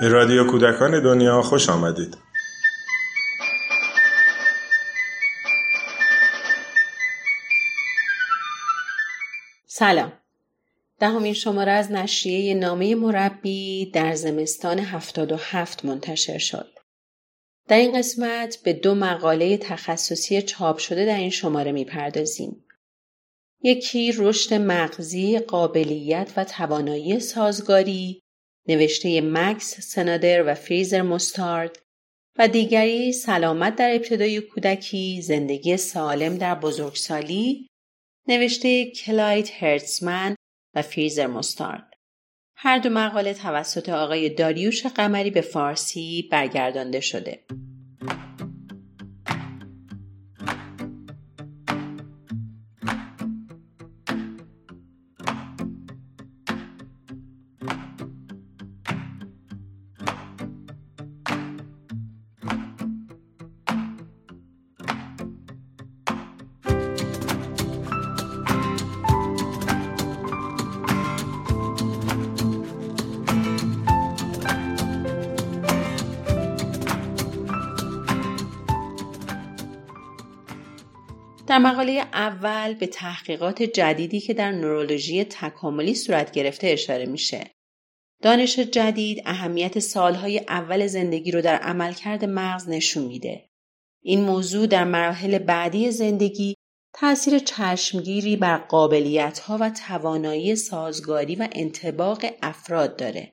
به رادیو کودکان دنیا خوش آمدید. سلام. دهمین شماره از نشریه نامه مربی در زمستان 77 منتشر شد. در این قسمت به دو مقاله تخصصی چاپ شده در این شماره می‌پردازیم. یکی رشد مغزی، قابلیت و توانایی سازگاری نوشته مکس سنادر و فریزر مستارد و دیگری سلامت در ابتدای کودکی زندگی سالم در بزرگسالی نوشته کلایت هرتزمن و فریزر مستارد. هر دو مقاله توسط آقای داریوش قمری به فارسی برگردانده شده. در مقاله اول به تحقیقات جدیدی که در نورولوژی تکاملی صورت گرفته اشاره میشه. دانش جدید اهمیت سالهای اول زندگی رو در عملکرد مغز نشون میده. این موضوع در مراحل بعدی زندگی تأثیر چشمگیری بر قابلیتها و توانایی سازگاری و انتباق افراد داره.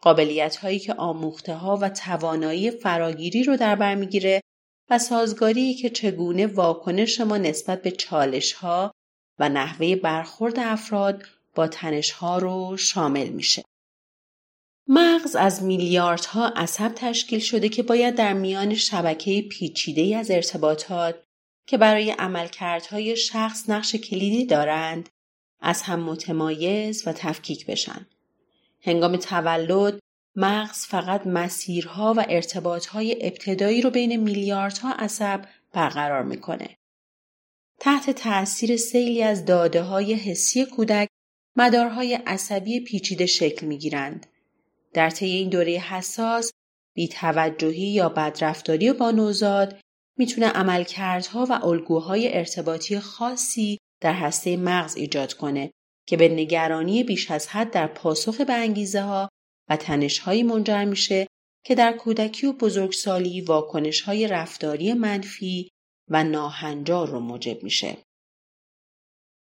قابلیت هایی که آموخته ها و توانایی فراگیری رو در بر می‌گیره سازگاری که چگونه واکنش ما نسبت به چالش ها و نحوه برخورد افراد با تنش ها رو شامل میشه. مغز از میلیاردها عصب تشکیل شده که باید در میان شبکه پیچیده از ارتباطات که برای عملکردهای شخص نقش کلیدی دارند از هم متمایز و تفکیک بشن. هنگام تولد مغز فقط مسیرها و ارتباطهای ابتدایی رو بین میلیاردها عصب برقرار می‌کنه. تحت تأثیر سیلی از داده های حسی کودک مدارهای عصبی پیچیده شکل می‌گیرند. در طی این دوره حساس بیتوجهی یا بدرفتاری با نوزاد می‌تونه عملکردها و الگوهای ارتباطی خاصی در هسته مغز ایجاد کنه که به نگرانی بیش از حد در پاسخ به انگیزه ها و تنشهایی منجر میشه که در کودکی و بزرگسالی واکنشهای رفتاری منفی و ناهنجار رو موجب میشه.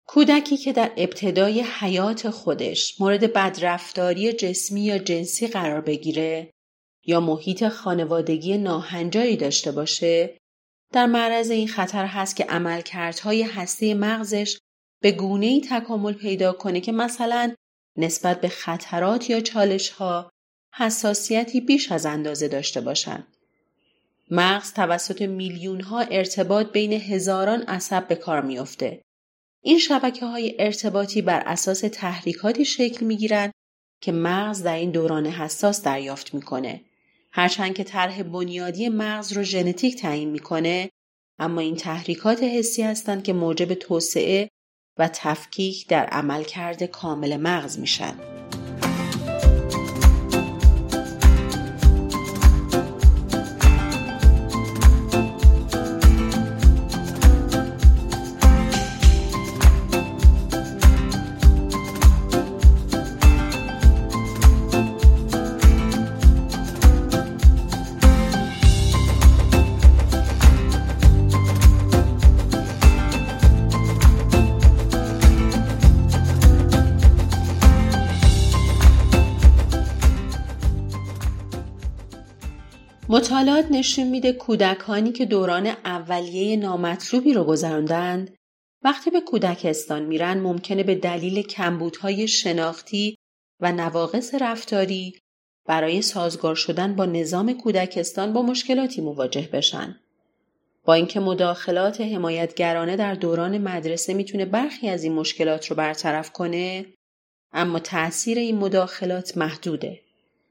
کودکی که در ابتدای حیات خودش مورد بدرفتاری جسمی یا جنسی قرار بگیره یا محیط خانوادگی ناهنجاری داشته باشه در معرض این خطر هست که عملکردهای هسته مغزش به گونه ای تکامل پیدا کنه که مثلا نسبت به خطرات یا چالش ها حساسیتی بیش از اندازه داشته باشند. مغز توسط میلیون ها ارتباط بین هزاران عصب به کار میافته. این شبکه های ارتباطی بر اساس تحریکاتی شکل می گیرند که مغز در این دوران حساس دریافت می‌کنه. هرچند که طرح بنیادی مغز رو ژنتیک تعیین می‌کنه اما این تحریکات حسی هستند که موجب توسعه و تفکیک در عملکرد کامل مغز میشن. مطالعات نشون میده کودکانی که دوران اولیه نامطلوبی رو گذراندند وقتی به کودکستان میرن ممکنه به دلیل کمبودهای شناختی و نواقص رفتاری برای سازگار شدن با نظام کودکستان با مشکلاتی مواجه بشن. با اینکه مداخلات حمایتگرانه در دوران مدرسه می‌تونه برخی از این مشکلات رو برطرف کنه اما تأثیر این مداخلات محدوده.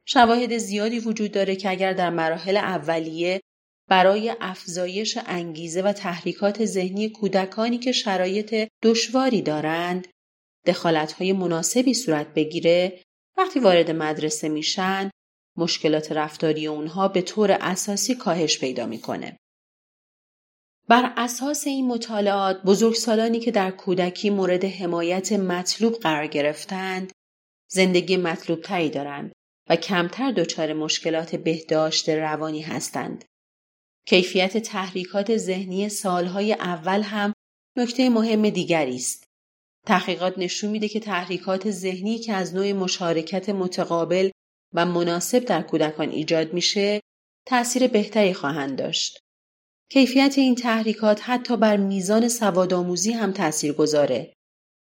شواهد زیادی وجود داره که اگر در مراحل اولیه برای افزایش انگیزه و تحریکات ذهنی کودکانی که شرایط دشواری دارند دخالتهای مناسبی صورت بگیره وقتی وارد مدرسه میشن مشکلات رفتاری اونها به طور اساسی کاهش پیدا می‌کنه. بر اساس این مطالعات بزرگسالانی که در کودکی مورد حمایت مطلوب قرار گرفتند زندگی مطلوب تری دارند و کمتر دچار مشکلات بهداشت روانی هستند. کیفیت تحریکات ذهنی سالهای اول هم نکته مهم دیگری است. تحقیقات نشون میده که تحریکات ذهنی که از نوع مشارکت متقابل و مناسب در کودکان ایجاد میشه تأثیر بهتری خواهند داشت. کیفیت این تحریکات حتی بر میزان سوادآموزی هم تأثیر گذاره.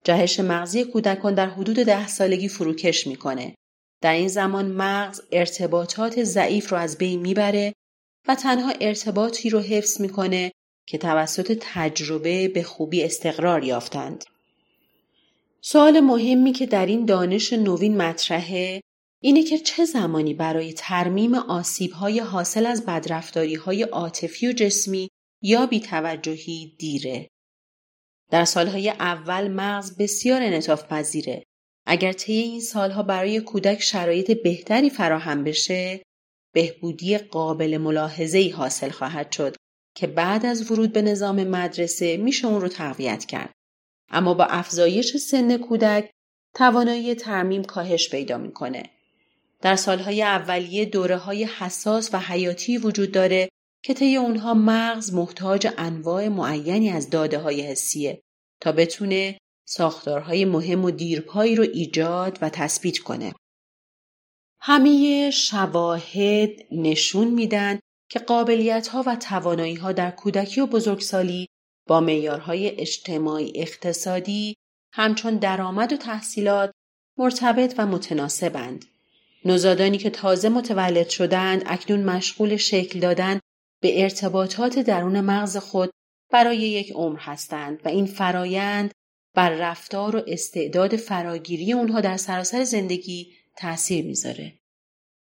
جهش مغزی کودکان در حدود ده سالگی فروکش می‌کنه. در این زمان مغز ارتباطات ضعیف رو از بین می‌بره و تنها ارتباطی رو حفظ می‌کنه که توسط تجربه به خوبی استقرار یافتند. سوال مهمی که در این دانش نوین مطرحه اینه که چه زمانی برای ترمیم آسیبهای حاصل از بدرفتاریهای عاطفی و جسمی یا بیتوجهی دیره. در سالهای اول مغز بسیار انعطاف پذیره. اگر طی این سالها برای کودک شرایط بهتری فراهم بشه، بهبودی قابل ملاحظه‌ای حاصل خواهد شد که بعد از ورود به نظام مدرسه میشه اون رو تقویت کرد. اما با افزایش سن کودک توانایی ترمیم کاهش پیدا می‌کنه. در سالهای اولیه دوره های حساس و حیاتی وجود داره که طی اونها مغز محتاج انواع معینی از داده های حسیه تا بتونه ساختارهای مهم و دیرپایی رو ایجاد و تثبیت کنه. همه شواهد نشون میدن که قابلیت ها و توانایی ها در کودکی و بزرگسالی با معیارهای اجتماعی اقتصادی همچون درآمد و تحصیلات مرتبط و متناسبند. نوزادانی که تازه متولد شدند اکنون مشغول شکل دادن به ارتباطات درون مغز خود برای یک عمر هستند و این فرایند بر رفتار و استعداد فراگیری اونها در سراسر زندگی تأثیر می‌ذاره.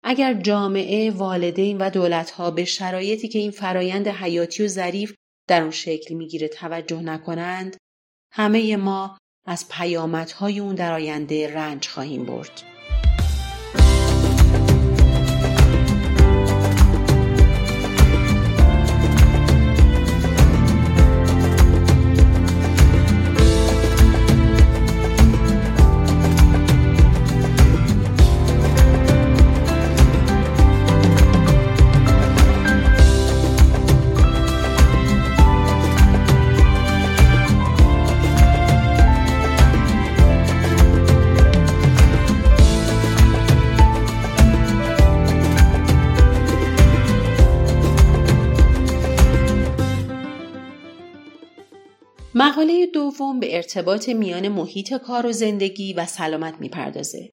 اگر جامعه، والدین و دولتها به شرایطی که این فرایند حیاتی و ظریف در اون شکل می‌گیره توجه نکنند، همه ما از پیامدهای اون در آینده رنج خواهیم برد. مقاله دوم به ارتباط میان محیط کار و زندگی و سلامت می‌پردازه.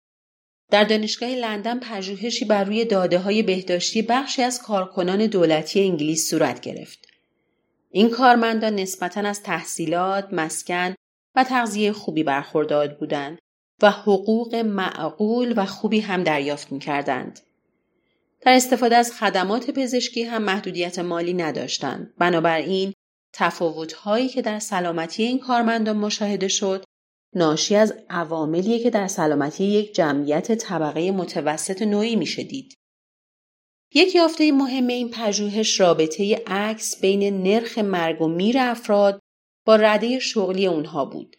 در دانشگاه لندن پژوهشی بر روی داده های بهداشتی بخشی از کارکنان دولتی انگلیس صورت گرفت. این کارمندان نسبتا از تحصیلات، مسکن و تغذیه خوبی برخوردار بودند و حقوق معقول و خوبی هم دریافت می‌کردند. در استفاده از خدمات پزشکی هم محدودیت مالی نداشتند. بنابراین تفاوت‌هایی که در سلامتی این کارمندان مشاهده شد ناشی از عواملیه که در سلامتی یک جمعیت طبقه متوسط نوعی میشه دید. یک یافته مهم این پژوهش رابطه عکس بین نرخ مرگ و میر افراد با رده شغلی اونها بود.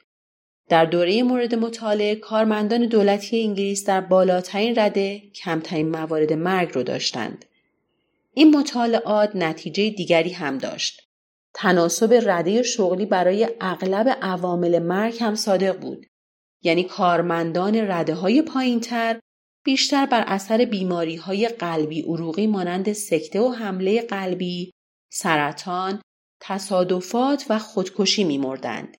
در دوره مورد مطالعه کارمندان دولتی انگلیس در بالاترین رده کمترین موارد مرگ رو داشتند. این مطالعات نتیجه دیگری هم داشت. تناسب رده شغلی برای اغلب عوامل مرگ هم صادق بود. یعنی کارمندان رده های پایین تر بیشتر بر اثر بیماری های قلبی عروقی مانند سکته و حمله قلبی، سرطان، تصادفات و خودکشی میمردند.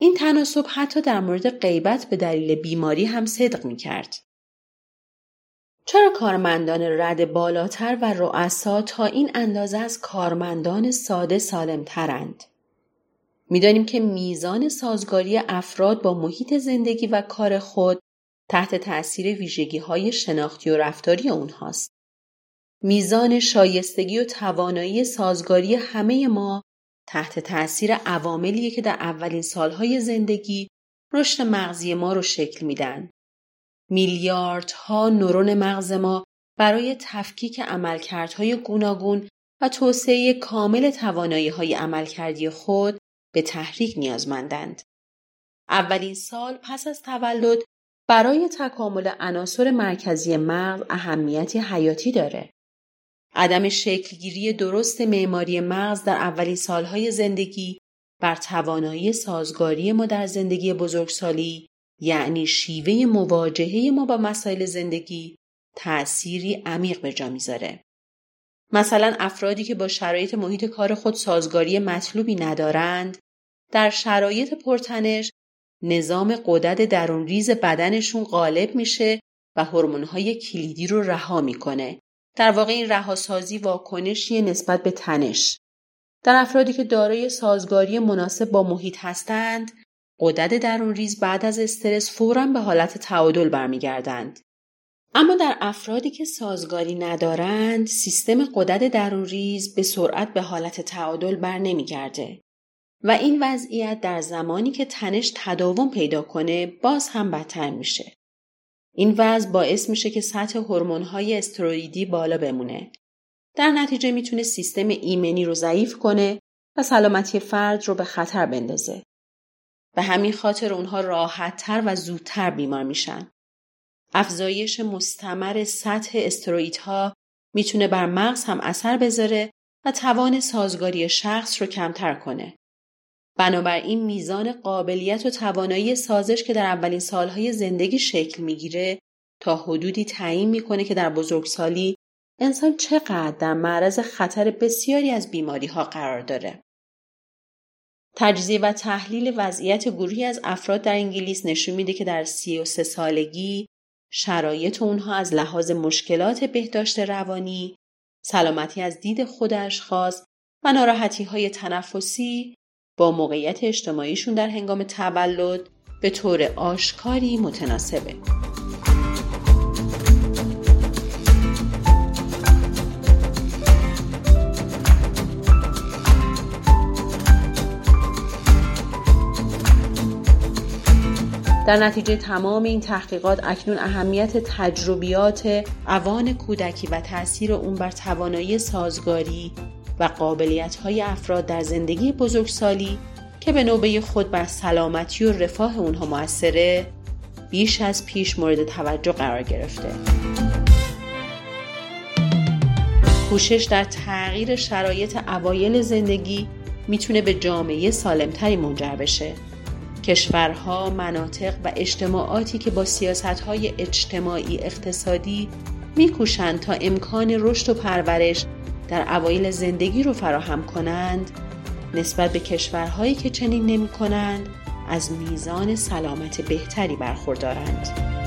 این تناسب حتی در مورد غیبت به دلیل بیماری هم صدق می کرد. چرا کارمندان رد بالاتر و رؤسا تا این اندازه از کارمندان ساده سالم ترند؟ می‌دانیم که میزان سازگاری افراد با محیط زندگی و کار خود تحت تأثیر ویژگی های شناختی و رفتاری اونهاست. میزان شایستگی و توانایی سازگاری همه ما تحت تأثیر عواملیه که در اولین سالهای زندگی رشد مغزی ما رو شکل میدن. میلیاردها نورون مغز ما برای تفکیک عملکردهای گوناگون و توسعه کامل توانایی های عملکردی خود به تحریک نیازمندند. اولین سال پس از تولد برای تکامل عناصر مرکزی مغز اهمیتی حیاتی داره. عدم شکلگیری درست معماری مغز در اولین سالهای زندگی بر توانایی سازگاری ما در زندگی بزرگسالی یعنی شیوه مواجهه ما با مسائل زندگی تأثیری عمیق به جا می‌ذاره. مثلا افرادی که با شرایط محیط کار خود سازگاری مطلوبی ندارند در شرایط پرتنش نظام قدرت درون ریز بدنشون غالب میشه و هورمون‌های کلیدی رو رها می‌کنه. در واقع این رهاسازی واکنشی نسبت به تنش. در افرادی که دارای سازگاری مناسب با محیط هستند، قدرت درون ریز بعد از استرس فوراً به حالت تعادل برمیگردند. اما در افرادی که سازگاری ندارند، سیستم قدرت درون ریز به سرعت به حالت تعادل بر نمیگرده. و این وضعیت در زمانی که تنش تداوم پیدا کنه باز هم بدتر میشه. این وضع باعث میشه که سطح هورمون‌های استروئیدی بالا بمونه. در نتیجه می‌تونه سیستم ایمنی رو ضعیف کنه و سلامتی فرد رو به خطر بندازه. به همین خاطر اونها راحتتر و زودتر بیمار میشن. افزایش مستمر سطح استروئیدها می‌تونه بر مغز هم اثر بذاره و توان سازگاری شخص رو کمتر کنه. بنابراین میزان قابلیت و توانایی سازش که در اولین سالهای زندگی شکل می‌گیره تا حدودی تعیین می‌کنه که در بزرگسالی انسان چقدر در معرض خطر بسیاری از بیماری ها قرار داره. تجزیه و تحلیل وضعیت گروهی از افراد در انگلیس نشون میده که در 33 سالگی شرایط اونها از لحاظ مشکلات بهداشت روانی، سلامتی از دید خود اشخاص و ناراحتی های تنفسی با موقعیت اجتماعیشون در هنگام تولد به طور آشکاری متناسبه. در نتیجه تمام این تحقیقات اکنون اهمیت تجربیات اوان کودکی و تاثیر اون بر توانایی سازگاری و قابلیت های افراد در زندگی بزرگسالی که به نوبه خود بر سلامتی و رفاه اونها موثره بیش از پیش مورد توجه قرار گرفته. کوشش در تغییر شرایط اوایل زندگی می‌تونه به جامعه سالمتری منجر بشه. کشورها، مناطق و اجتماعاتی که با سیاستهای اجتماعی اقتصادی میکوشند تا امکان رشد و پرورش در اوایل زندگی رو فراهم کنند نسبت به کشورهایی که چنین نمی کنند از میزان سلامت بهتری برخوردارند.